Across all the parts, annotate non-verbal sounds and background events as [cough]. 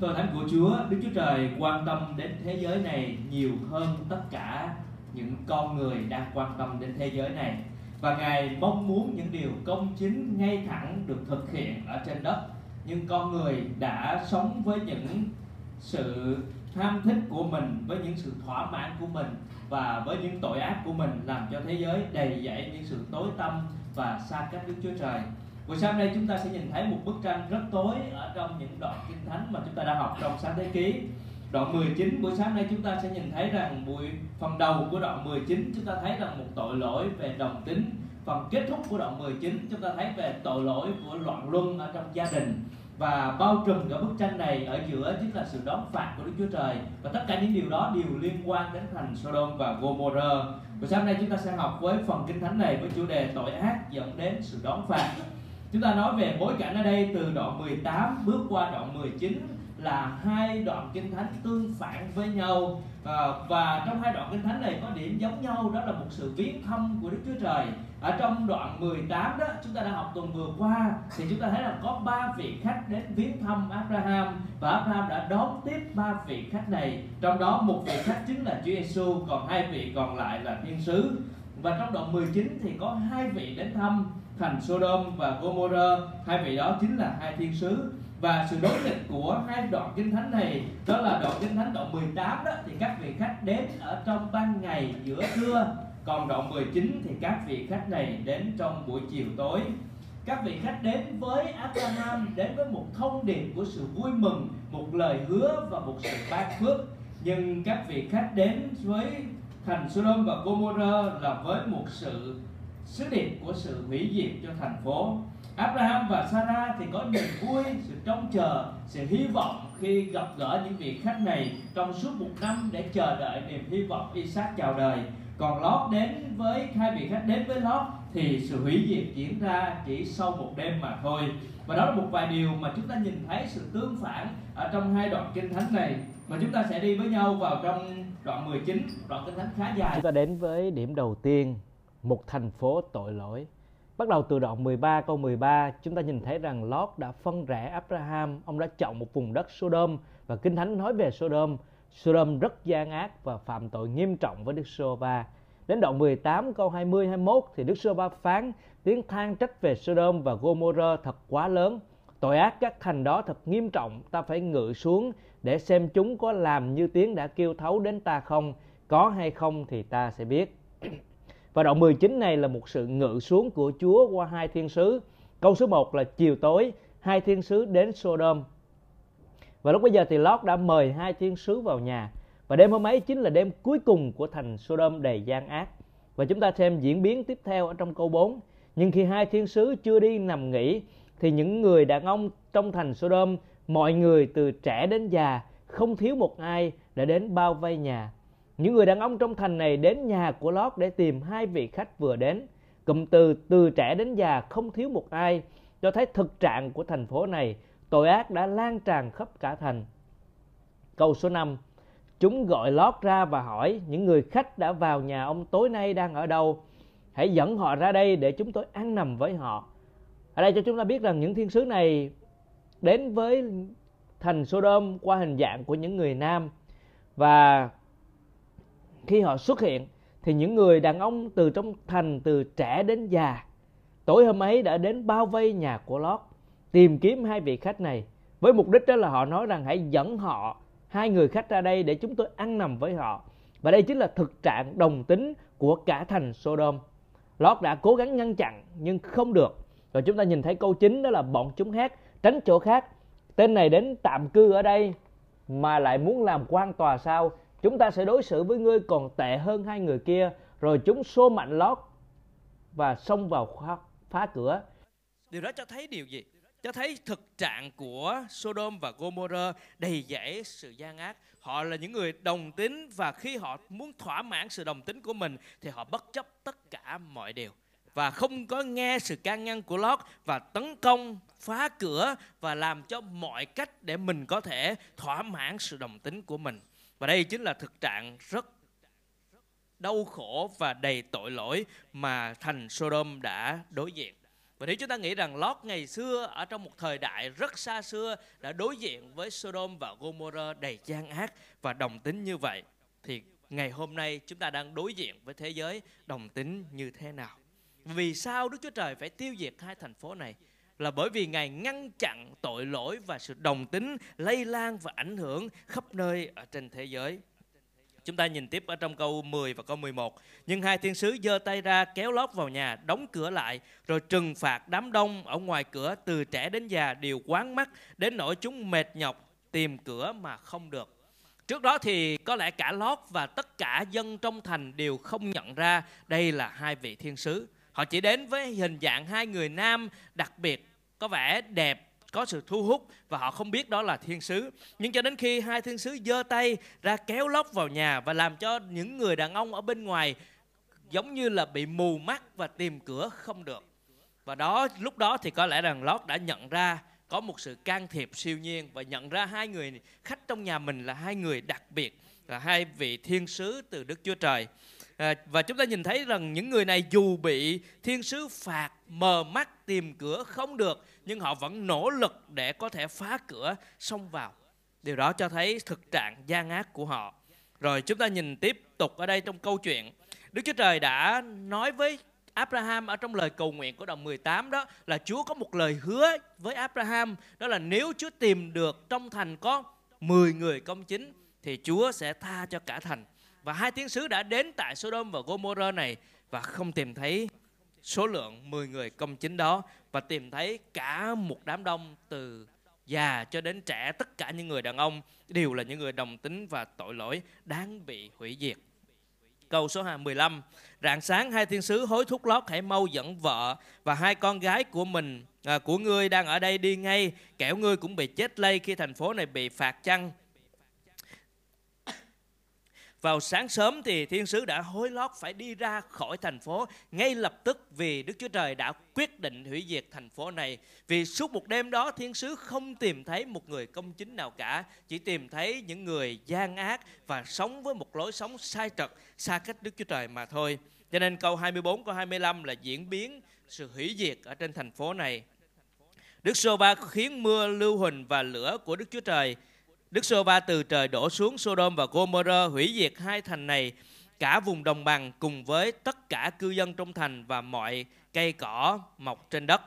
Tôi thánh của Chúa, Đức Chúa Trời quan tâm đến thế giới này nhiều hơn tất cả những con người đang quan tâm đến thế giới này và Ngài mong muốn những điều công chính ngay thẳng được thực hiện ở trên đất nhưng con người đã sống với những sự tham thích của mình với những sự thỏa mãn của mình và với những tội ác của mình làm cho thế giới đầy dẫy những sự tối tăm và xa cách Đức Chúa Trời. Buổi sáng nay chúng ta sẽ nhìn thấy một bức tranh rất tối ở trong những đoạn kinh thánh mà chúng ta đã học trong sáng thế ký. Đoạn 19 buổi sáng nay chúng ta sẽ nhìn thấy rằng buổi, phần đầu của đoạn 19 chúng ta thấy rằng một tội lỗi về đồng tính. Phần kết thúc của đoạn 19 chúng ta thấy về tội lỗi của loạn luân ở trong gia đình và bao trùm cả bức tranh này ở giữa chính là sự đón phạt của Đức Chúa Trời và tất cả những điều đó đều liên quan đến thành Sodom và Gomorrah. Và sáng nay chúng ta sẽ học với phần kinh thánh này với chủ đề tội ác dẫn đến sự đón phạt. Chúng ta nói về bối cảnh ở đây từ đoạn 18 bước qua đoạn 19 là hai đoạn kinh thánh tương phản với nhau. À, và trong hai đoạn kinh thánh này có điểm giống nhau đó là một sự viếng thăm của Đức Chúa Trời. Ở trong đoạn 18 đó chúng ta đã học tuần vừa qua thì chúng ta thấy là có ba vị khách đến viếng thăm Abraham và Abraham đã đón tiếp ba vị khách này. Trong đó một vị khách chính là Chúa Giêsu còn hai vị còn lại là thiên sứ. Và trong đoạn 19 thì có hai vị đến thăm thành Sodom và Gomorrah. Hai vị đó chính là hai thiên sứ. Và sự đối nghịch của hai đoạn kinh thánh này, đó là đoạn kinh thánh đoạn 18 đó, thì các vị khách đến ở trong ban ngày giữa trưa. Còn đoạn 19 thì các vị khách này đến trong buổi chiều tối. Các vị khách đến với Abraham, đến với một thông điệp của sự vui mừng, một lời hứa và một sự ban phước. Nhưng các vị khách đến với thành Sodom và Gomorrah là với một sự sứ điệp của sự hủy diệt cho thành phố Abraham và Sarah thì có niềm vui, sự trông chờ, sự hy vọng khi gặp gỡ những vị khách này trong suốt một năm để chờ đợi niềm hy vọng Isaac chào đời. Còn Lót đến với hai vị khách đến với Lót thì sự hủy diệt diễn ra chỉ sau một đêm mà thôi. Và đó là một vài điều mà chúng ta nhìn thấy sự tương phản ở trong hai đoạn kinh thánh này mà chúng ta sẽ đi với nhau vào trong đoạn 19, đoạn kinh thánh khá dài. Chúng ta đến với điểm đầu tiên, một thành phố tội lỗi. Bắt đầu từ đoạn 13 câu 13, chúng ta nhìn thấy rằng Lót đã phân rẽ Abraham, ông đã chọn một vùng đất Sodom và Kinh Thánh nói về Sodom. Sodom rất gian ác và phạm tội nghiêm trọng với Đức Sô-va. Đến đoạn 18 câu 20 21 thì Đức Sô-va phán tiếng than trách về Sodom và Gomorrah thật quá lớn. Tội ác các thành đó thật nghiêm trọng, ta phải ngự xuống để xem chúng có làm như tiếng đã kêu thấu đến ta không, có hay không thì ta sẽ biết. Và đoạn 19 này là một sự ngự xuống của Chúa qua hai thiên sứ. Câu số 1 là chiều tối, hai thiên sứ đến Sodom. Và lúc bây giờ thì Lót đã mời hai thiên sứ vào nhà. Và đêm hôm ấy chính là đêm cuối cùng của thành Sodom đầy gian ác. Và chúng ta xem diễn biến tiếp theo ở trong câu 4. Nhưng khi hai thiên sứ chưa đi nằm nghỉ, thì những người đàn ông trong thành Sodom, mọi người từ trẻ đến già, không thiếu một ai đã đến bao vây nhà những người đàn ông trong thành này đến nhà của Lót để tìm hai vị khách vừa đến. Cụm từ từ trẻ đến già không thiếu một ai, cho thấy thực trạng của thành phố này, tội ác đã lan tràn khắp cả thành. Câu số 5 Chúng gọi Lót ra và hỏi những người khách đã vào nhà ông tối nay đang ở đâu. Hãy dẫn họ ra đây để chúng tôi ăn nằm với họ. Ở đây cho chúng ta biết rằng những thiên sứ này đến với thành Sodom qua hình dạng của những người nam và khi họ xuất hiện, thì những người đàn ông từ trong thành, từ trẻ đến già, tối hôm ấy đã đến bao vây nhà của Lót, tìm kiếm hai vị khách này, với mục đích đó là họ nói rằng hãy dẫn họ, hai người khách ra đây để chúng tôi ăn nằm với họ. Và đây chính là thực trạng đồng tính của cả thành Sodom. Lót đã cố gắng ngăn chặn, nhưng không được. Rồi chúng ta nhìn thấy câu chính đó là bọn chúng hét, tránh chỗ khác. Tên này đến tạm cư ở đây, mà lại muốn làm quan tòa sao? Chúng ta sẽ đối xử với ngươi còn tệ hơn hai người kia rồi chúng xô mạnh lót và xông vào phá, phá cửa điều đó cho thấy điều gì cho thấy thực trạng của Sodom và Gomorrah đầy dẫy sự gian ác. Họ là những người đồng tính và khi họ muốn thỏa mãn sự đồng tính của mình thì họ bất chấp tất cả mọi điều và không có nghe sự can ngăn của Lót và tấn công, phá cửa và làm cho mọi cách để mình có thể thỏa mãn sự đồng tính của mình. Và đây chính là thực trạng rất đau khổ và đầy tội lỗi mà thành Sodom đã đối diện. Và nếu chúng ta nghĩ rằng Lót ngày xưa ở trong một thời đại rất xa xưa đã đối diện với Sodom và Gomorrah đầy gian ác và đồng tính như vậy, thì ngày hôm nay chúng ta đang đối diện với thế giới đồng tính như thế nào? Vì sao Đức Chúa Trời phải tiêu diệt hai thành phố này? Là bởi vì Ngài ngăn chặn tội lỗi và sự đồng tính lây lan và ảnh hưởng khắp nơi ở trên thế giới. Chúng ta nhìn tiếp ở trong câu 10 và câu 11. Nhưng hai thiên sứ giơ tay ra kéo lót vào nhà, đóng cửa lại, rồi trừng phạt đám đông ở ngoài cửa từ trẻ đến già đều quán mắt đến nỗi chúng mệt nhọc tìm cửa mà không được. Trước đó thì có lẽ cả Lót và tất cả dân trong thành đều không nhận ra đây là hai vị thiên sứ. Họ chỉ đến với hình dạng hai người nam đặc biệt, có vẻ đẹp, có sự thu hút và họ không biết đó là thiên sứ. Nhưng cho đến khi hai thiên sứ giơ tay ra kéo lóc vào nhà và làm cho những người đàn ông ở bên ngoài giống như là bị mù mắt và tìm cửa không được. Và đó lúc đó thì có lẽ rằng Lót đã nhận ra có một sự can thiệp siêu nhiên và nhận ra hai người khách trong nhà mình là hai người đặc biệt là hai vị thiên sứ từ Đức Chúa Trời. À, và chúng ta nhìn thấy rằng những người này dù bị thiên sứ phạt mờ mắt tìm cửa không được nhưng họ vẫn nỗ lực để có thể phá cửa xông vào. Điều đó cho thấy thực trạng gian ác của họ. Rồi chúng ta nhìn tiếp tục ở đây trong câu chuyện. Đức Chúa Trời đã nói với Abraham ở trong lời cầu nguyện của đoạn 18 đó là Chúa có một lời hứa với Abraham đó là nếu Chúa tìm được trong thành có 10 người công chính thì Chúa sẽ tha cho cả thành. Và hai thiên sứ đã đến tại Sodom và Gomorrah này và không tìm thấy số lượng 10 người công chính đó và tìm thấy cả một đám đông từ già cho đến trẻ. Tất cả những người đàn ông đều là những người đồng tính và tội lỗi đáng bị hủy diệt. Câu số 15 Rạng sáng hai thiên sứ hối thúc lót hãy mau dẫn vợ và hai con gái của mình à, của ngươi đang ở đây đi ngay. Kẻo ngươi cũng bị chết lây khi thành phố này bị phạt chăng? Vào sáng sớm thì thiên sứ đã hối lót phải đi ra khỏi thành phố ngay lập tức vì Đức Chúa Trời đã quyết định hủy diệt thành phố này. Vì suốt một đêm đó thiên sứ không tìm thấy một người công chính nào cả, chỉ tìm thấy những người gian ác và sống với một lối sống sai trật, xa cách Đức Chúa Trời mà thôi. Cho nên câu 24 câu 25 là diễn biến sự hủy diệt ở trên thành phố này. Đức Sô Ba khiến mưa lưu huỳnh và lửa của Đức Chúa Trời Đức Sô Va từ trời đổ xuống Sodom và Gomorrah hủy diệt hai thành này, cả vùng đồng bằng cùng với tất cả cư dân trong thành và mọi cây cỏ mọc trên đất.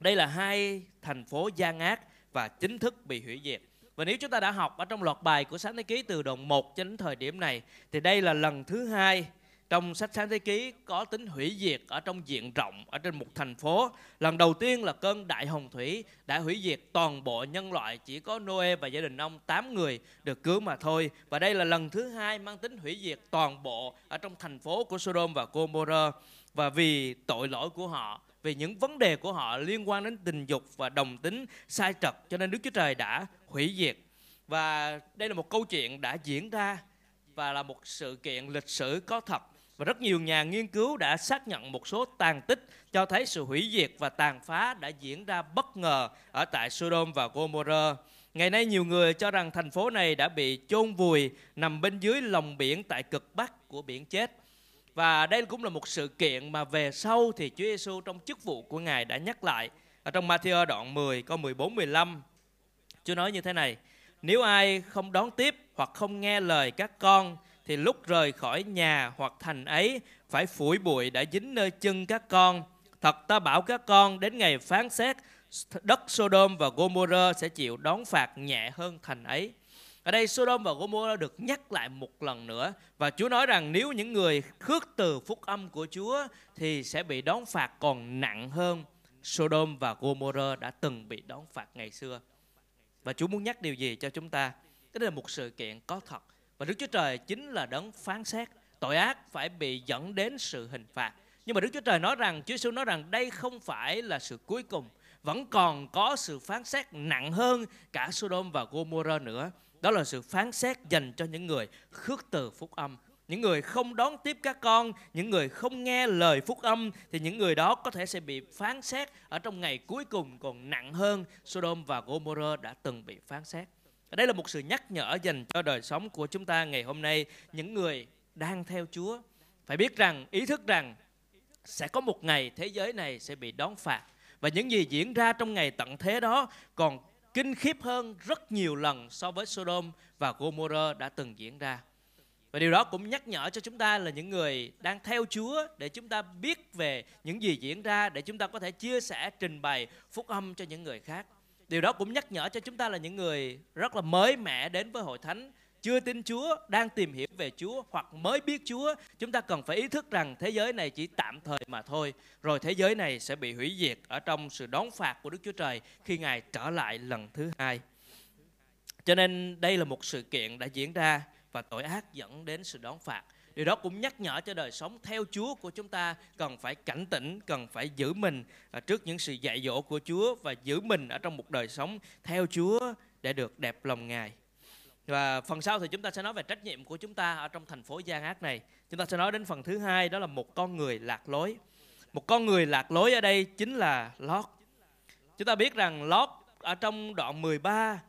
Đây là hai thành phố gian ác và chính thức bị hủy diệt. Và nếu chúng ta đã học ở trong loạt bài của sáng thế ký từ đoạn 1 cho đến thời điểm này thì đây là lần thứ hai trong sách sáng thế ký có tính hủy diệt ở trong diện rộng ở trên một thành phố. Lần đầu tiên là cơn đại hồng thủy đã hủy diệt toàn bộ nhân loại, chỉ có Noe và gia đình ông 8 người được cứu mà thôi. Và đây là lần thứ hai mang tính hủy diệt toàn bộ ở trong thành phố của Sodom và Gomorrah. Và vì tội lỗi của họ, vì những vấn đề của họ liên quan đến tình dục và đồng tính sai trật cho nên Đức Chúa Trời đã hủy diệt. Và đây là một câu chuyện đã diễn ra và là một sự kiện lịch sử có thật và rất nhiều nhà nghiên cứu đã xác nhận một số tàn tích cho thấy sự hủy diệt và tàn phá đã diễn ra bất ngờ ở tại Sodom và Gomorrah. Ngày nay nhiều người cho rằng thành phố này đã bị chôn vùi, nằm bên dưới lòng biển tại cực bắc của biển chết. Và đây cũng là một sự kiện mà về sau thì Chúa Giêsu trong chức vụ của Ngài đã nhắc lại. Ở trong Matthew đoạn 10 câu 14 15 Chúa nói như thế này: Nếu ai không đón tiếp hoặc không nghe lời các con thì lúc rời khỏi nhà hoặc thành ấy, phải phủi bụi đã dính nơi chân các con. Thật ta bảo các con, đến ngày phán xét, đất Sodom và Gomorrah sẽ chịu đón phạt nhẹ hơn thành ấy. Ở đây Sodom và Gomorrah được nhắc lại một lần nữa, và Chúa nói rằng nếu những người khước từ phúc âm của Chúa thì sẽ bị đón phạt còn nặng hơn Sodom và Gomorrah đã từng bị đón phạt ngày xưa. Và Chúa muốn nhắc điều gì cho chúng ta? cái Đây là một sự kiện có thật và Đức Chúa Trời chính là đấng phán xét tội ác phải bị dẫn đến sự hình phạt. Nhưng mà Đức Chúa Trời nói rằng, Chúa Giêsu nói rằng đây không phải là sự cuối cùng. Vẫn còn có sự phán xét nặng hơn cả Sodom và Gomorrah nữa. Đó là sự phán xét dành cho những người khước từ phúc âm. Những người không đón tiếp các con, những người không nghe lời phúc âm thì những người đó có thể sẽ bị phán xét ở trong ngày cuối cùng còn nặng hơn Sodom và Gomorrah đã từng bị phán xét. Đây là một sự nhắc nhở dành cho đời sống của chúng ta ngày hôm nay, những người đang theo Chúa. Phải biết rằng, ý thức rằng sẽ có một ngày thế giới này sẽ bị đón phạt và những gì diễn ra trong ngày tận thế đó còn kinh khiếp hơn rất nhiều lần so với Sodom và Gomorrah đã từng diễn ra. Và điều đó cũng nhắc nhở cho chúng ta là những người đang theo Chúa để chúng ta biết về những gì diễn ra để chúng ta có thể chia sẻ, trình bày phúc âm cho những người khác. Điều đó cũng nhắc nhở cho chúng ta là những người rất là mới mẻ đến với hội thánh chưa tin Chúa, đang tìm hiểu về Chúa hoặc mới biết Chúa, chúng ta cần phải ý thức rằng thế giới này chỉ tạm thời mà thôi, rồi thế giới này sẽ bị hủy diệt ở trong sự đón phạt của Đức Chúa Trời khi Ngài trở lại lần thứ hai. Cho nên đây là một sự kiện đã diễn ra và tội ác dẫn đến sự đón phạt. Điều đó cũng nhắc nhở cho đời sống theo Chúa của chúng ta cần phải cảnh tỉnh, cần phải giữ mình à, trước những sự dạy dỗ của Chúa và giữ mình ở trong một đời sống theo Chúa để được đẹp lòng Ngài. Và phần sau thì chúng ta sẽ nói về trách nhiệm của chúng ta ở trong thành phố gian ác này. Chúng ta sẽ nói đến phần thứ hai đó là một con người lạc lối. Một con người lạc lối ở đây chính là Lót. Chúng ta biết rằng Lót ở trong đoạn 13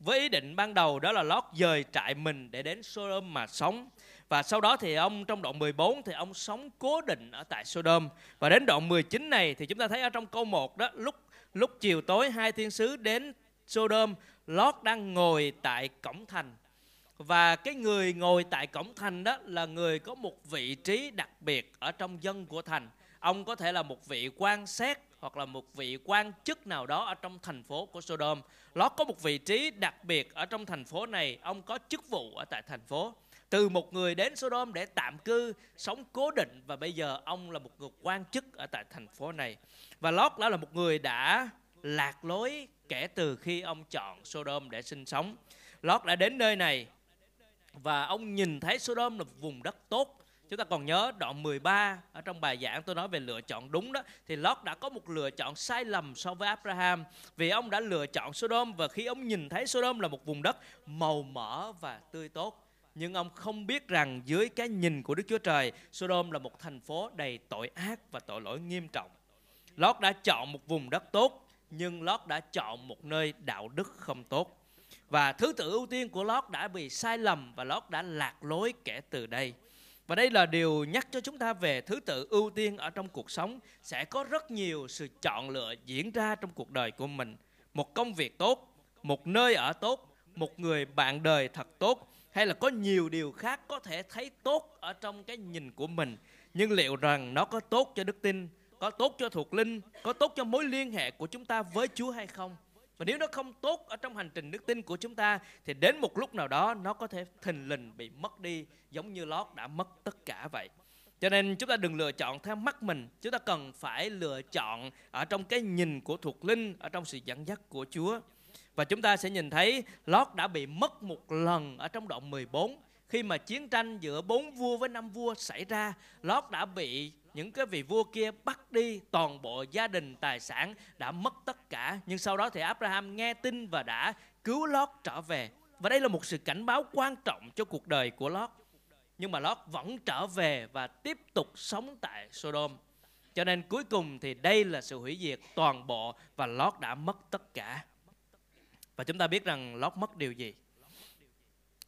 với ý định ban đầu đó là Lót dời trại mình để đến Sodom mà sống. Và sau đó thì ông trong đoạn 14 thì ông sống cố định ở tại Sodom. Và đến đoạn 19 này thì chúng ta thấy ở trong câu 1 đó lúc lúc chiều tối hai thiên sứ đến Sodom Lót đang ngồi tại cổng thành và cái người ngồi tại cổng thành đó là người có một vị trí đặc biệt ở trong dân của thành. Ông có thể là một vị quan xét hoặc là một vị quan chức nào đó ở trong thành phố của Sodom. Lót có một vị trí đặc biệt ở trong thành phố này, ông có chức vụ ở tại thành phố. Từ một người đến Sodom để tạm cư, sống cố định và bây giờ ông là một người quan chức ở tại thành phố này. Và Lót đó là một người đã lạc lối kể từ khi ông chọn Sodom để sinh sống. Lót đã đến nơi này và ông nhìn thấy Sodom là một vùng đất tốt. Chúng ta còn nhớ đoạn 13 ở trong bài giảng tôi nói về lựa chọn đúng đó thì Lót đã có một lựa chọn sai lầm so với Abraham vì ông đã lựa chọn Sodom và khi ông nhìn thấy Sodom là một vùng đất màu mỡ và tươi tốt nhưng ông không biết rằng dưới cái nhìn của Đức Chúa Trời, Sodom là một thành phố đầy tội ác và tội lỗi nghiêm trọng. Lót đã chọn một vùng đất tốt nhưng Lót đã chọn một nơi đạo đức không tốt. Và thứ tự ưu tiên của Lót đã bị sai lầm và Lót đã lạc lối kể từ đây. Và đây là điều nhắc cho chúng ta về thứ tự ưu tiên ở trong cuộc sống. Sẽ có rất nhiều sự chọn lựa diễn ra trong cuộc đời của mình. Một công việc tốt, một nơi ở tốt, một người bạn đời thật tốt hay là có nhiều điều khác có thể thấy tốt ở trong cái nhìn của mình nhưng liệu rằng nó có tốt cho đức tin có tốt cho thuộc linh, có tốt cho mối liên hệ của chúng ta với Chúa hay không. Và nếu nó không tốt ở trong hành trình đức tin của chúng ta thì đến một lúc nào đó nó có thể thình lình bị mất đi giống như Lót đã mất tất cả vậy. Cho nên chúng ta đừng lựa chọn theo mắt mình, chúng ta cần phải lựa chọn ở trong cái nhìn của thuộc linh, ở trong sự dẫn dắt của Chúa. Và chúng ta sẽ nhìn thấy Lót đã bị mất một lần ở trong đoạn 14 khi mà chiến tranh giữa bốn vua với năm vua xảy ra, Lót đã bị những cái vị vua kia bắt đi toàn bộ gia đình tài sản đã mất tất cả. Nhưng sau đó thì Abraham nghe tin và đã cứu Lót trở về. Và đây là một sự cảnh báo quan trọng cho cuộc đời của Lót. Nhưng mà Lót vẫn trở về và tiếp tục sống tại Sodom. Cho nên cuối cùng thì đây là sự hủy diệt toàn bộ và Lót đã mất tất cả và chúng ta biết rằng Lót mất điều gì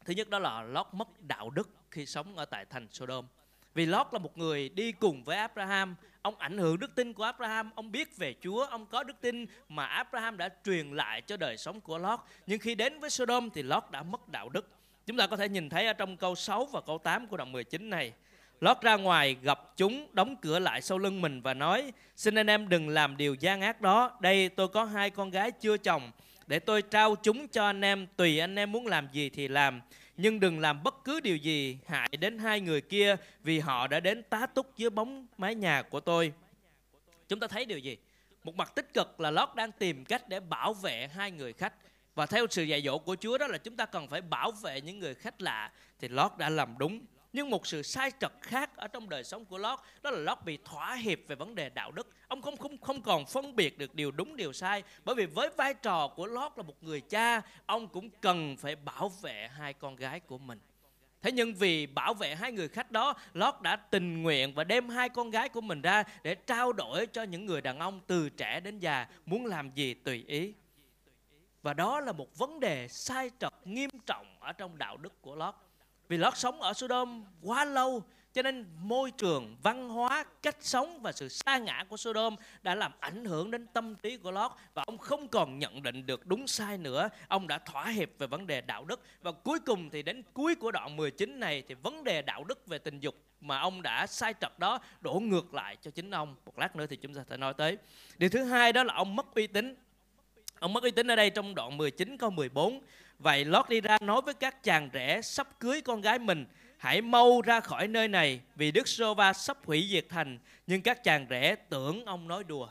thứ nhất đó là Lót mất đạo đức khi sống ở tại thành Sodom vì Lót là một người đi cùng với Abraham, ông ảnh hưởng đức tin của Abraham, ông biết về Chúa, ông có đức tin mà Abraham đã truyền lại cho đời sống của Lót. Nhưng khi đến với Sodom thì Lót đã mất đạo đức. Chúng ta có thể nhìn thấy ở trong câu 6 và câu 8 của đoạn 19 này. Lót ra ngoài gặp chúng đóng cửa lại sau lưng mình và nói Xin anh em đừng làm điều gian ác đó Đây tôi có hai con gái chưa chồng để tôi trao chúng cho anh em, Tùy anh em muốn làm gì thì làm nhưng đừng làm bất cứ điều gì hại đến hai người kia vì họ đã đến tá túc dưới bóng mái nhà của tôi. Chúng ta thấy điều gì? Một mặt tích cực là Lót đang tìm cách để bảo vệ hai người khách. Và theo sự dạy dỗ của Chúa đó là chúng ta cần phải bảo vệ những người khách lạ thì Lót đã làm đúng nhưng một sự sai trật khác ở trong đời sống của Lót đó là Lót bị thỏa hiệp về vấn đề đạo đức ông không không không còn phân biệt được điều đúng điều sai bởi vì với vai trò của Lót là một người cha ông cũng cần phải bảo vệ hai con gái của mình Thế nhưng vì bảo vệ hai người khách đó, Lót đã tình nguyện và đem hai con gái của mình ra để trao đổi cho những người đàn ông từ trẻ đến già muốn làm gì tùy ý. Và đó là một vấn đề sai trật nghiêm trọng ở trong đạo đức của Lót vì Lót sống ở Sodom quá lâu cho nên môi trường, văn hóa, cách sống và sự sa ngã của Sodom đã làm ảnh hưởng đến tâm trí của Lót và ông không còn nhận định được đúng sai nữa. Ông đã thỏa hiệp về vấn đề đạo đức và cuối cùng thì đến cuối của đoạn 19 này thì vấn đề đạo đức về tình dục mà ông đã sai trật đó đổ ngược lại cho chính ông. Một lát nữa thì chúng ta sẽ nói tới. Điều thứ hai đó là ông mất uy tín. Ông mất uy tín ở đây trong đoạn 19 câu 14. Vậy Lót đi ra nói với các chàng trẻ sắp cưới con gái mình hãy mau ra khỏi nơi này vì Đức Sova sắp hủy diệt thành. Nhưng các chàng trẻ tưởng ông nói đùa.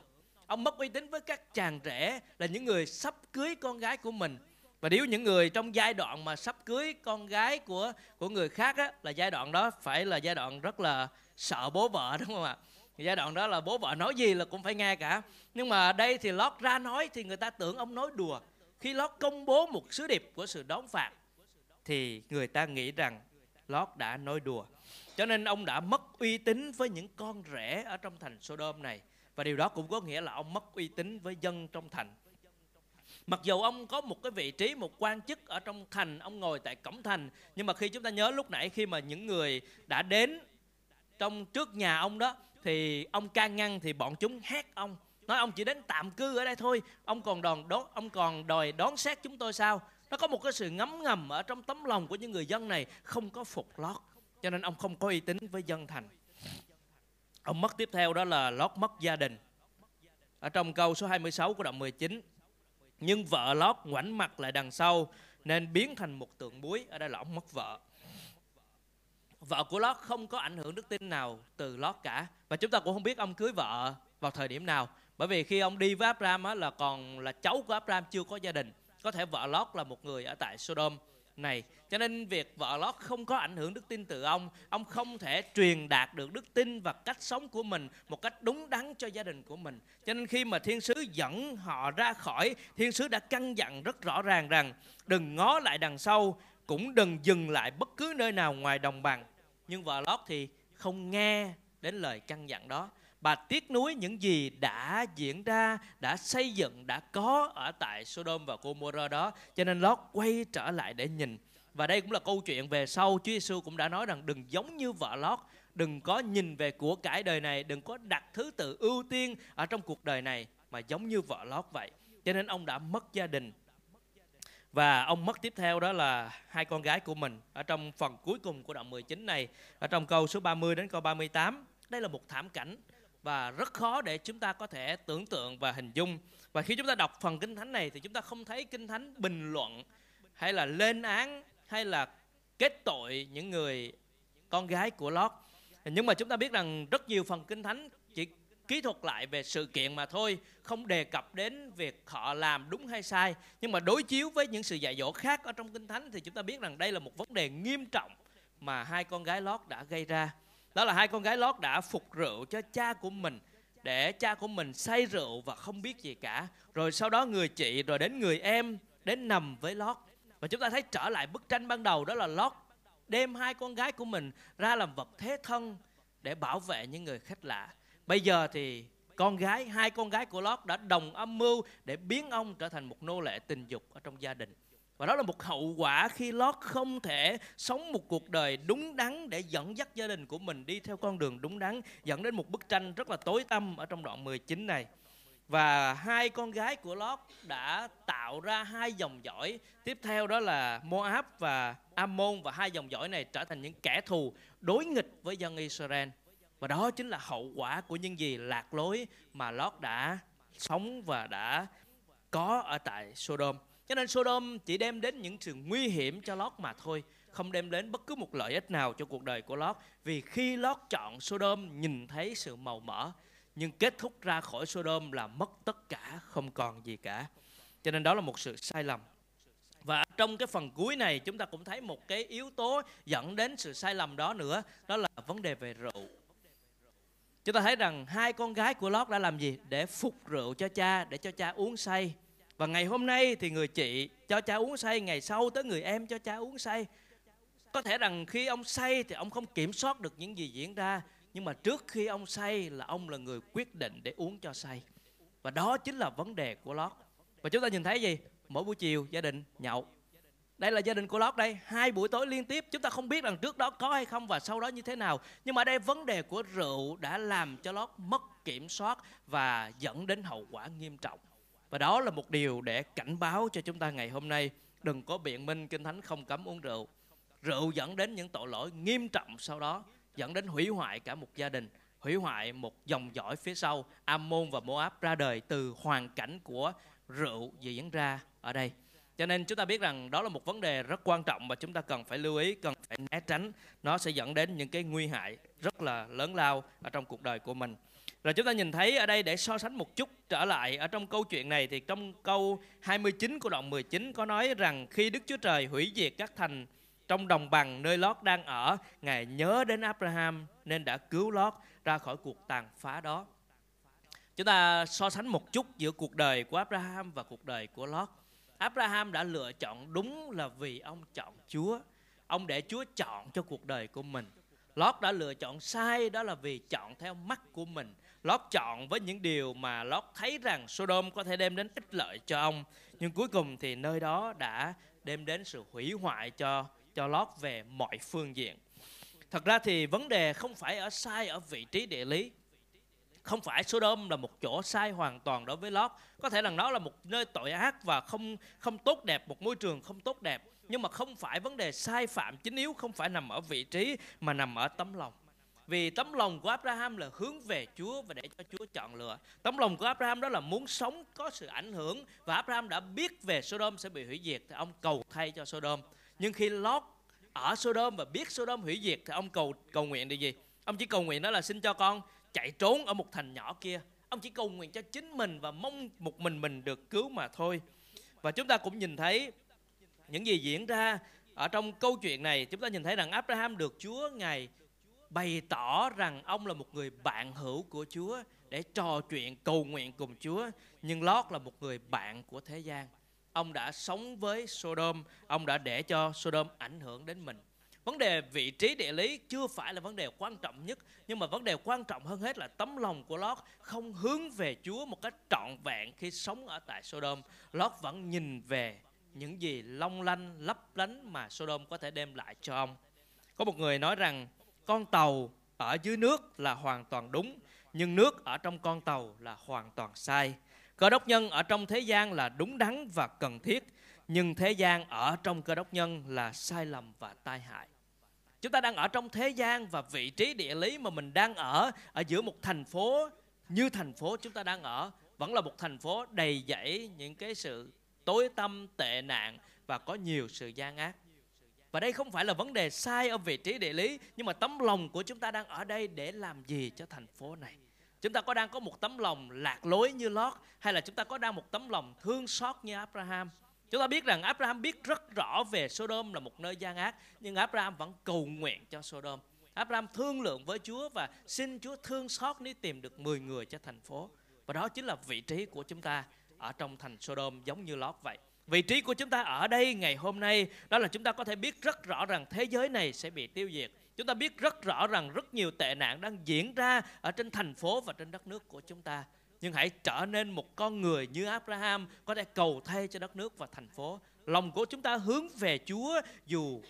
Ông mất uy tín với các chàng trẻ là những người sắp cưới con gái của mình. Và nếu những người trong giai đoạn mà sắp cưới con gái của của người khác á, là giai đoạn đó phải là giai đoạn rất là sợ bố vợ [laughs] đúng không ạ? giai đoạn đó là bố vợ nói gì là cũng phải nghe cả. Nhưng mà đây thì Lót ra nói thì người ta tưởng ông nói đùa. Khi Lót công bố một sứ điệp của sự đón phạt thì người ta nghĩ rằng Lót đã nói đùa. Cho nên ông đã mất uy tín với những con rể ở trong thành Sodom này. Và điều đó cũng có nghĩa là ông mất uy tín với dân trong thành. Mặc dù ông có một cái vị trí, một quan chức ở trong thành, ông ngồi tại cổng thành. Nhưng mà khi chúng ta nhớ lúc nãy khi mà những người đã đến trong trước nhà ông đó, thì ông can ngăn thì bọn chúng hét ông. Nói ông chỉ đến tạm cư ở đây thôi, ông còn đòn đón, ông còn đòi đón xét chúng tôi sao? nó có một cái sự ngấm ngầm ở trong tấm lòng của những người dân này không có phục lót. Cho nên ông không có uy tín với dân thành. Ông mất tiếp theo đó là lót mất gia đình. Ở trong câu số 26 của đoạn 19 nhưng vợ lót ngoảnh mặt lại đằng sau nên biến thành một tượng muối. Ở đây là ông mất vợ. Vợ của lót không có ảnh hưởng đức tin nào từ lót cả. Và chúng ta cũng không biết ông cưới vợ vào thời điểm nào bởi vì khi ông đi với Abraham á, là còn là cháu của Abraham chưa có gia đình. Có thể vợ Lót là một người ở tại Sodom này. Cho nên việc vợ Lót không có ảnh hưởng đức tin từ ông ông không thể truyền đạt được đức tin và cách sống của mình một cách đúng đắn cho gia đình của mình. Cho nên khi mà thiên sứ dẫn họ ra khỏi thiên sứ đã căn dặn rất rõ ràng rằng đừng ngó lại đằng sau cũng đừng dừng lại bất cứ nơi nào ngoài đồng bằng. Nhưng vợ Lót thì không nghe đến lời căn dặn đó bà tiếc nuối những gì đã diễn ra, đã xây dựng, đã có ở tại Sodom và Gomorrah đó. Cho nên Lót quay trở lại để nhìn. Và đây cũng là câu chuyện về sau Chúa Giêsu cũng đã nói rằng đừng giống như vợ Lót, đừng có nhìn về của cải đời này, đừng có đặt thứ tự ưu tiên ở trong cuộc đời này mà giống như vợ Lót vậy. Cho nên ông đã mất gia đình. Và ông mất tiếp theo đó là hai con gái của mình ở trong phần cuối cùng của đoạn 19 này, ở trong câu số 30 đến câu 38. Đây là một thảm cảnh và rất khó để chúng ta có thể tưởng tượng và hình dung. Và khi chúng ta đọc phần kinh thánh này thì chúng ta không thấy kinh thánh bình luận hay là lên án hay là kết tội những người con gái của Lót. Nhưng mà chúng ta biết rằng rất nhiều phần kinh thánh chỉ kỹ thuật lại về sự kiện mà thôi, không đề cập đến việc họ làm đúng hay sai. Nhưng mà đối chiếu với những sự dạy dỗ khác ở trong kinh thánh thì chúng ta biết rằng đây là một vấn đề nghiêm trọng mà hai con gái Lót đã gây ra đó là hai con gái lót đã phục rượu cho cha của mình, để cha của mình say rượu và không biết gì cả. Rồi sau đó người chị, rồi đến người em, đến nằm với lót. Và chúng ta thấy trở lại bức tranh ban đầu, đó là lót đem hai con gái của mình ra làm vật thế thân để bảo vệ những người khách lạ. Bây giờ thì con gái, hai con gái của lót đã đồng âm mưu để biến ông trở thành một nô lệ tình dục ở trong gia đình và đó là một hậu quả khi Lót không thể sống một cuộc đời đúng đắn để dẫn dắt gia đình của mình đi theo con đường đúng đắn, dẫn đến một bức tranh rất là tối tăm ở trong đoạn 19 này. Và hai con gái của Lót đã tạo ra hai dòng dõi. Tiếp theo đó là Moab và Ammon và hai dòng dõi này trở thành những kẻ thù đối nghịch với dân Israel. Và đó chính là hậu quả của những gì lạc lối mà Lót đã sống và đã có ở tại Sodom. Cho nên Sodom chỉ đem đến những sự nguy hiểm cho Lót mà thôi Không đem đến bất cứ một lợi ích nào cho cuộc đời của Lót. Vì khi Lót chọn Sodom nhìn thấy sự màu mỡ Nhưng kết thúc ra khỏi Sodom là mất tất cả, không còn gì cả. Cho nên đó là một sự sai lầm. Và trong cái phần cuối này chúng ta cũng thấy một cái yếu tố dẫn đến sự sai lầm đó nữa Đó là vấn đề về rượu. Chúng ta thấy rằng hai con gái của Lót đã làm gì? Để phục rượu cho cha, để cho cha uống say và ngày hôm nay thì người chị cho cha uống say, ngày sau tới người em cho cha uống say. Có thể rằng khi ông say thì ông không kiểm soát được những gì diễn ra, nhưng mà trước khi ông say là ông là người quyết định để uống cho say. Và đó chính là vấn đề của lót. Và chúng ta nhìn thấy gì? Mỗi buổi chiều, gia đình, nhậu. Đây là gia đình của Lót đây. Hai buổi tối liên tiếp. Chúng ta không biết rằng trước đó có hay không và sau đó như thế nào. Nhưng mà đây, vấn đề của rượu đã làm cho Lót mất kiểm soát và dẫn đến hậu quả nghiêm trọng và đó là một điều để cảnh báo cho chúng ta ngày hôm nay. Đừng có biện minh, kinh thánh không cấm uống rượu. Rượu dẫn đến những tội lỗi nghiêm trọng sau đó, dẫn đến hủy hoại cả một gia đình, hủy hoại một dòng dõi phía sau. Ammon và Moab ra đời từ hoàn cảnh của rượu diễn ra ở đây. Cho nên chúng ta biết rằng đó là một vấn đề rất quan trọng mà chúng ta cần phải lưu ý, cần phải né tránh. Nó sẽ dẫn đến những cái nguy hại rất là lớn lao ở trong cuộc đời của mình rồi chúng ta nhìn thấy ở đây để so sánh một chút trở lại ở trong câu chuyện này thì trong câu 29 của đoạn 19 có nói rằng khi Đức Chúa Trời hủy diệt các thành trong đồng bằng nơi Lót đang ở, Ngài nhớ đến Abraham nên đã cứu Lót ra khỏi cuộc tàn phá đó. Chúng ta so sánh một chút giữa cuộc đời của Abraham và cuộc đời của Lót. Abraham đã lựa chọn đúng là vì ông chọn Chúa. Ông để Chúa chọn cho cuộc đời của mình. Lót đã lựa chọn sai đó là vì chọn theo mắt của mình. Lót chọn với những điều mà Lót thấy rằng Sodom có thể đem đến ích lợi cho ông. Nhưng cuối cùng thì nơi đó đã đem đến sự hủy hoại cho cho Lót về mọi phương diện. Thật ra thì vấn đề không phải ở sai ở vị trí địa lý. Không phải Sodom là một chỗ sai hoàn toàn đối với Lót. Có thể là nó là một nơi tội ác và không không tốt đẹp, một môi trường không tốt đẹp. Nhưng mà không phải vấn đề sai phạm chính yếu không phải nằm ở vị trí mà nằm ở tấm lòng. Vì tấm lòng của Abraham là hướng về Chúa và để cho Chúa chọn lựa. Tấm lòng của Abraham đó là muốn sống có sự ảnh hưởng và Abraham đã biết về Sodom sẽ bị hủy diệt thì ông cầu thay cho Sodom. Nhưng khi Lót ở Sodom và biết Sodom hủy diệt thì ông cầu cầu nguyện điều gì? Ông chỉ cầu nguyện đó là xin cho con chạy trốn ở một thành nhỏ kia. Ông chỉ cầu nguyện cho chính mình và mong một mình mình được cứu mà thôi. Và chúng ta cũng nhìn thấy những gì diễn ra ở trong câu chuyện này chúng ta nhìn thấy rằng Abraham được Chúa ngài bày tỏ rằng ông là một người bạn hữu của Chúa để trò chuyện, cầu nguyện cùng Chúa. Nhưng Lót là một người bạn của thế gian. Ông đã sống với Sodom, ông đã để cho Sodom ảnh hưởng đến mình. Vấn đề vị trí địa lý chưa phải là vấn đề quan trọng nhất, nhưng mà vấn đề quan trọng hơn hết là tấm lòng của Lót không hướng về Chúa một cách trọn vẹn khi sống ở tại Sodom. Lót vẫn nhìn về những gì long lanh, lấp lánh mà Sodom có thể đem lại cho ông. Có một người nói rằng con tàu ở dưới nước là hoàn toàn đúng, nhưng nước ở trong con tàu là hoàn toàn sai. Cơ đốc nhân ở trong thế gian là đúng đắn và cần thiết, nhưng thế gian ở trong cơ đốc nhân là sai lầm và tai hại. Chúng ta đang ở trong thế gian và vị trí địa lý mà mình đang ở ở giữa một thành phố như thành phố chúng ta đang ở, vẫn là một thành phố đầy dẫy những cái sự tối tâm tệ nạn và có nhiều sự gian ác và đây không phải là vấn đề sai ở vị trí địa lý, nhưng mà tấm lòng của chúng ta đang ở đây để làm gì cho thành phố này? Chúng ta có đang có một tấm lòng lạc lối như Lót, hay là chúng ta có đang một tấm lòng thương xót như Abraham? Chúng ta biết rằng Abraham biết rất rõ về Sodom là một nơi gian ác, nhưng Abraham vẫn cầu nguyện cho Sodom. Abraham thương lượng với Chúa và xin Chúa thương xót nếu tìm được 10 người cho thành phố. Và đó chính là vị trí của chúng ta ở trong thành Sodom giống như Lót vậy vị trí của chúng ta ở đây ngày hôm nay, đó là chúng ta có thể biết rất rõ rằng thế giới này sẽ bị tiêu diệt. Chúng ta biết rất rõ rằng rất nhiều tệ nạn đang diễn ra ở trên thành phố và trên đất nước của chúng ta. Nhưng hãy trở nên một con người như Abraham, có thể cầu thay cho đất nước và thành phố. Lòng của chúng ta hướng về Chúa, dù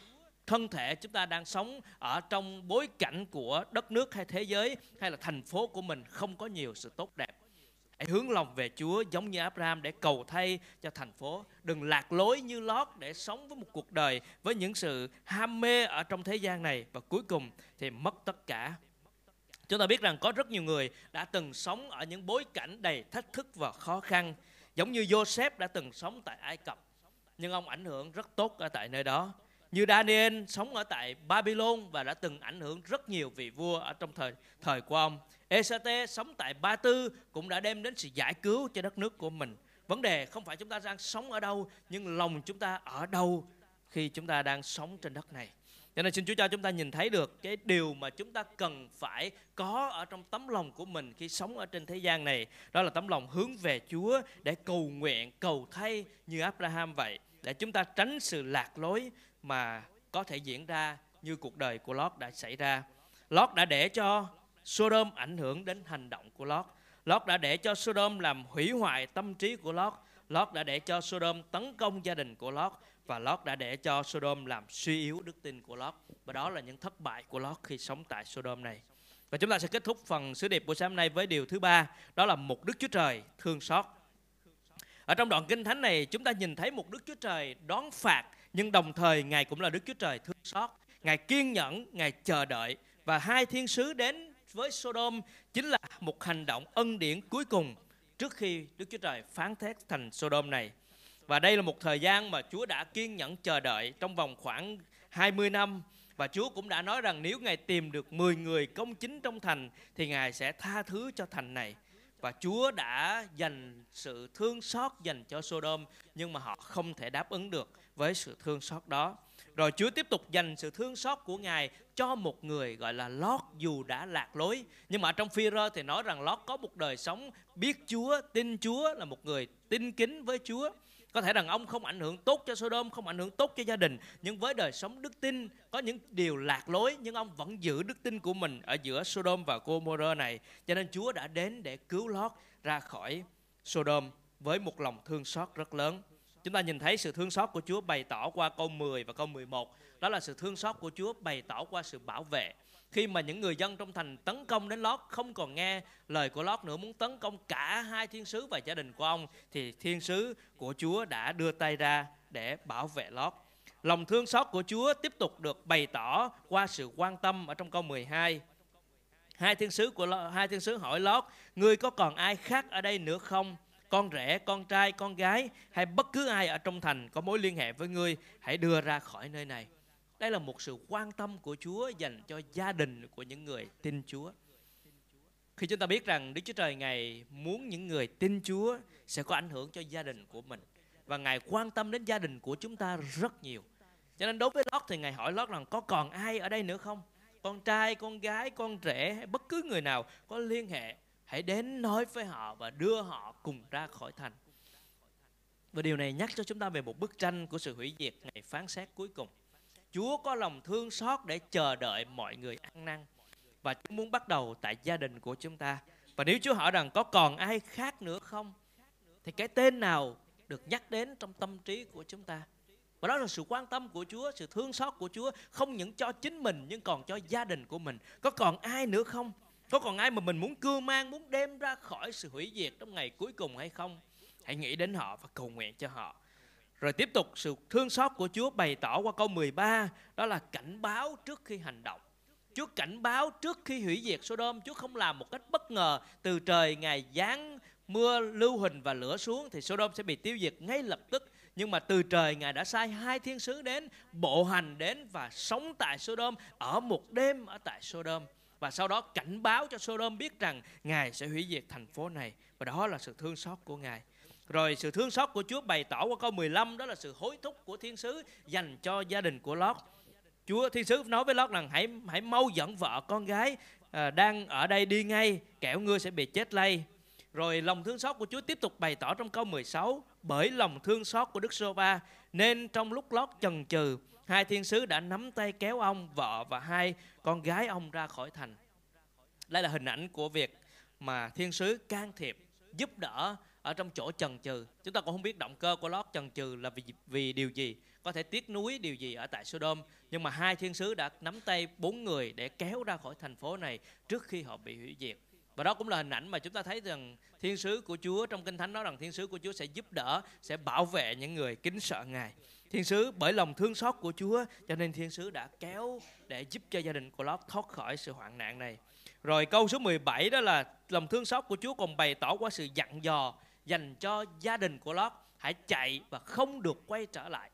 thân thể chúng ta đang sống ở trong bối cảnh của đất nước hay thế giới, hay là thành phố của mình, không có nhiều sự tốt đẹp. Hãy hướng lòng về Chúa giống như Abraham để cầu thay cho thành phố. Đừng lạc lối như Lót để sống với một cuộc đời với những sự ham mê ở trong thế gian này và cuối cùng thì mất tất cả. Chúng ta biết rằng có rất nhiều người đã từng sống ở những bối cảnh đầy thách thức và khó khăn. Giống như Joseph đã từng sống tại Ai Cập. Nhưng ông ảnh hưởng rất tốt ở tại nơi đó. Như Daniel sống ở tại Babylon và đã từng ảnh hưởng rất nhiều vị vua ở trong thời thời của ông. Esate sống tại Ba Tư cũng đã đem đến sự giải cứu cho đất nước của mình. Vấn đề không phải chúng ta đang sống ở đâu, nhưng lòng chúng ta ở đâu khi chúng ta đang sống trên đất này. Cho nên xin Chúa cho chúng ta nhìn thấy được cái điều mà chúng ta cần phải có ở trong tấm lòng của mình khi sống ở trên thế gian này. Đó là tấm lòng hướng về Chúa để cầu nguyện, cầu thay như Abraham vậy. Để chúng ta tránh sự lạc lối mà có thể diễn ra như cuộc đời của Lót đã xảy ra. Lót đã để cho Sodom ảnh hưởng đến hành động của Lót. Lót đã để cho Sodom làm hủy hoại tâm trí của Lót. Lót đã để cho Sodom tấn công gia đình của Lót và Lót đã để cho Sodom làm suy yếu đức tin của Lót và đó là những thất bại của Lót khi sống tại Sodom này. Và chúng ta sẽ kết thúc phần sứ điệp của sáng nay với điều thứ ba, đó là một Đức Chúa Trời thương xót. Ở trong đoạn kinh thánh này chúng ta nhìn thấy một Đức Chúa Trời đón phạt nhưng đồng thời Ngài cũng là Đức Chúa Trời thương xót. Ngài kiên nhẫn, Ngài chờ đợi và hai thiên sứ đến với Sodom chính là một hành động ân điển cuối cùng trước khi Đức Chúa Trời phán thét thành Sodom này. Và đây là một thời gian mà Chúa đã kiên nhẫn chờ đợi trong vòng khoảng 20 năm và Chúa cũng đã nói rằng nếu Ngài tìm được 10 người công chính trong thành thì Ngài sẽ tha thứ cho thành này. Và Chúa đã dành sự thương xót dành cho Sodom nhưng mà họ không thể đáp ứng được với sự thương xót đó. Rồi Chúa tiếp tục dành sự thương xót của Ngài cho một người gọi là Lót dù đã lạc lối. Nhưng mà trong phi rơ thì nói rằng Lót có một đời sống biết Chúa, tin Chúa là một người tin kính với Chúa. Có thể rằng ông không ảnh hưởng tốt cho Sodom, không ảnh hưởng tốt cho gia đình, nhưng với đời sống đức tin có những điều lạc lối nhưng ông vẫn giữ đức tin của mình ở giữa Sodom và Gomorrah này. Cho nên Chúa đã đến để cứu Lót ra khỏi Sodom với một lòng thương xót rất lớn. Chúng ta nhìn thấy sự thương xót của Chúa bày tỏ qua câu 10 và câu 11. Đó là sự thương xót của Chúa bày tỏ qua sự bảo vệ. Khi mà những người dân trong thành tấn công đến Lót không còn nghe lời của Lót nữa muốn tấn công cả hai thiên sứ và gia đình của ông thì thiên sứ của Chúa đã đưa tay ra để bảo vệ Lót. Lòng thương xót của Chúa tiếp tục được bày tỏ qua sự quan tâm ở trong câu 12. Hai thiên sứ của hai thiên sứ hỏi Lót, ngươi có còn ai khác ở đây nữa không? Con rể, con trai, con gái hay bất cứ ai ở trong thành có mối liên hệ với ngươi, hãy đưa ra khỏi nơi này. Đây là một sự quan tâm của Chúa dành cho gia đình của những người tin Chúa. Khi chúng ta biết rằng Đức Chúa Trời Ngài muốn những người tin Chúa sẽ có ảnh hưởng cho gia đình của mình và Ngài quan tâm đến gia đình của chúng ta rất nhiều. Cho nên đối với Lót thì Ngài hỏi Lót rằng có còn ai ở đây nữa không? Con trai, con gái, con rể hay bất cứ người nào có liên hệ hãy đến nói với họ và đưa họ cùng ra khỏi thành và điều này nhắc cho chúng ta về một bức tranh của sự hủy diệt ngày phán xét cuối cùng Chúa có lòng thương xót để chờ đợi mọi người ăn năn và Chúa muốn bắt đầu tại gia đình của chúng ta và nếu Chúa hỏi rằng có còn ai khác nữa không thì cái tên nào được nhắc đến trong tâm trí của chúng ta và đó là sự quan tâm của Chúa, sự thương xót của Chúa không những cho chính mình nhưng còn cho gia đình của mình. Có còn ai nữa không? Có còn ai mà mình muốn cưa mang, muốn đem ra khỏi sự hủy diệt trong ngày cuối cùng hay không? Hãy nghĩ đến họ và cầu nguyện cho họ. Rồi tiếp tục sự thương xót của Chúa bày tỏ qua câu 13 Đó là cảnh báo trước khi hành động Chúa cảnh báo trước khi hủy diệt Sodom Chúa không làm một cách bất ngờ Từ trời Ngài giáng mưa lưu huỳnh và lửa xuống Thì Sodom sẽ bị tiêu diệt ngay lập tức Nhưng mà từ trời Ngài đã sai hai thiên sứ đến Bộ hành đến và sống tại Sodom Ở một đêm ở tại Sodom và sau đó cảnh báo cho Sodom biết rằng Ngài sẽ hủy diệt thành phố này và đó là sự thương xót của Ngài. Rồi sự thương xót của Chúa bày tỏ qua câu 15 đó là sự hối thúc của thiên sứ dành cho gia đình của Lót. Chúa thiên sứ nói với Lót rằng hãy hãy mau dẫn vợ con gái à, đang ở đây đi ngay kẻo ngươi sẽ bị chết lây. Rồi lòng thương xót của Chúa tiếp tục bày tỏ trong câu 16 bởi lòng thương xót của Đức Sô Va nên trong lúc Lót chần chừ hai thiên sứ đã nắm tay kéo ông, vợ và hai con gái ông ra khỏi thành. Đây là hình ảnh của việc mà thiên sứ can thiệp, giúp đỡ ở trong chỗ chần chừ. Chúng ta cũng không biết động cơ của Lót chần chừ là vì, vì điều gì, có thể tiếc nuối điều gì ở tại Sodom. Nhưng mà hai thiên sứ đã nắm tay bốn người để kéo ra khỏi thành phố này trước khi họ bị hủy diệt. Và đó cũng là hình ảnh mà chúng ta thấy rằng thiên sứ của Chúa trong Kinh Thánh nói rằng thiên sứ của Chúa sẽ giúp đỡ, sẽ bảo vệ những người kính sợ Ngài. Thiên sứ, bởi lòng thương xót của Chúa, cho nên thiên sứ đã kéo để giúp cho gia đình của Lót thoát khỏi sự hoạn nạn này. Rồi câu số 17 đó là, lòng thương xót của Chúa còn bày tỏ qua sự dặn dò dành cho gia đình của Lót hãy chạy và không được quay trở lại.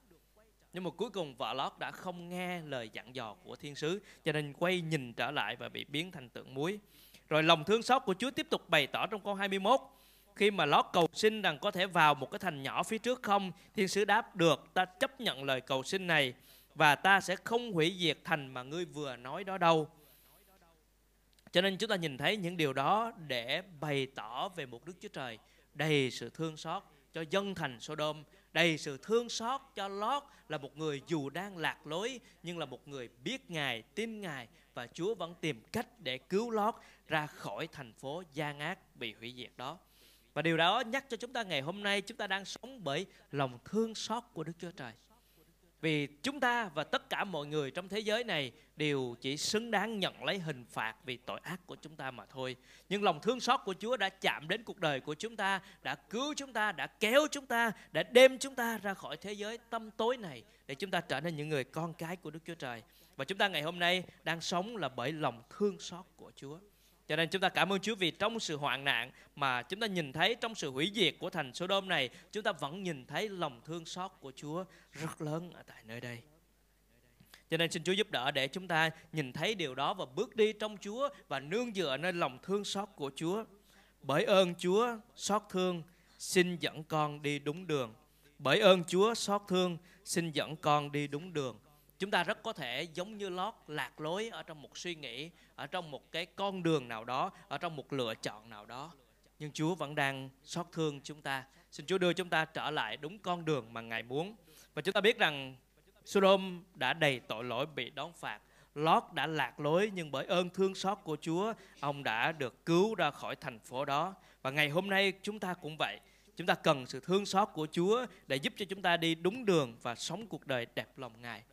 Nhưng mà cuối cùng vợ Lót đã không nghe lời dặn dò của thiên sứ, cho nên quay nhìn trở lại và bị biến thành tượng muối. Rồi lòng thương xót của Chúa tiếp tục bày tỏ trong câu 21 khi mà Lót cầu xin rằng có thể vào một cái thành nhỏ phía trước không thiên sứ đáp được ta chấp nhận lời cầu xin này và ta sẽ không hủy diệt thành mà ngươi vừa nói đó đâu cho nên chúng ta nhìn thấy những điều đó để bày tỏ về một Đức Chúa Trời đầy sự thương xót cho dân thành Sodom, đầy sự thương xót cho Lót là một người dù đang lạc lối nhưng là một người biết Ngài, tin Ngài và Chúa vẫn tìm cách để cứu Lót ra khỏi thành phố gian ác bị hủy diệt đó. Và điều đó nhắc cho chúng ta ngày hôm nay chúng ta đang sống bởi lòng thương xót của Đức Chúa Trời. Vì chúng ta và tất cả mọi người trong thế giới này đều chỉ xứng đáng nhận lấy hình phạt vì tội ác của chúng ta mà thôi. Nhưng lòng thương xót của Chúa đã chạm đến cuộc đời của chúng ta, đã cứu chúng ta, đã kéo chúng ta, đã đem chúng ta ra khỏi thế giới tâm tối này để chúng ta trở nên những người con cái của Đức Chúa Trời. Và chúng ta ngày hôm nay đang sống là bởi lòng thương xót của Chúa. Cho nên chúng ta cảm ơn Chúa vì trong sự hoạn nạn mà chúng ta nhìn thấy trong sự hủy diệt của thành Sodom này, chúng ta vẫn nhìn thấy lòng thương xót của Chúa rất lớn ở tại nơi đây. Cho nên xin Chúa giúp đỡ để chúng ta nhìn thấy điều đó và bước đi trong Chúa và nương dựa nơi lòng thương xót của Chúa. Bởi ơn Chúa xót thương, xin dẫn con đi đúng đường. Bởi ơn Chúa xót thương, xin dẫn con đi đúng đường chúng ta rất có thể giống như lót lạc lối ở trong một suy nghĩ ở trong một cái con đường nào đó ở trong một lựa chọn nào đó nhưng chúa vẫn đang xót thương chúng ta xin chúa đưa chúng ta trở lại đúng con đường mà ngài muốn và chúng ta biết rằng Sodom đã đầy tội lỗi bị đón phạt Lót đã lạc lối nhưng bởi ơn thương xót của Chúa, ông đã được cứu ra khỏi thành phố đó. Và ngày hôm nay chúng ta cũng vậy. Chúng ta cần sự thương xót của Chúa để giúp cho chúng ta đi đúng đường và sống cuộc đời đẹp lòng Ngài.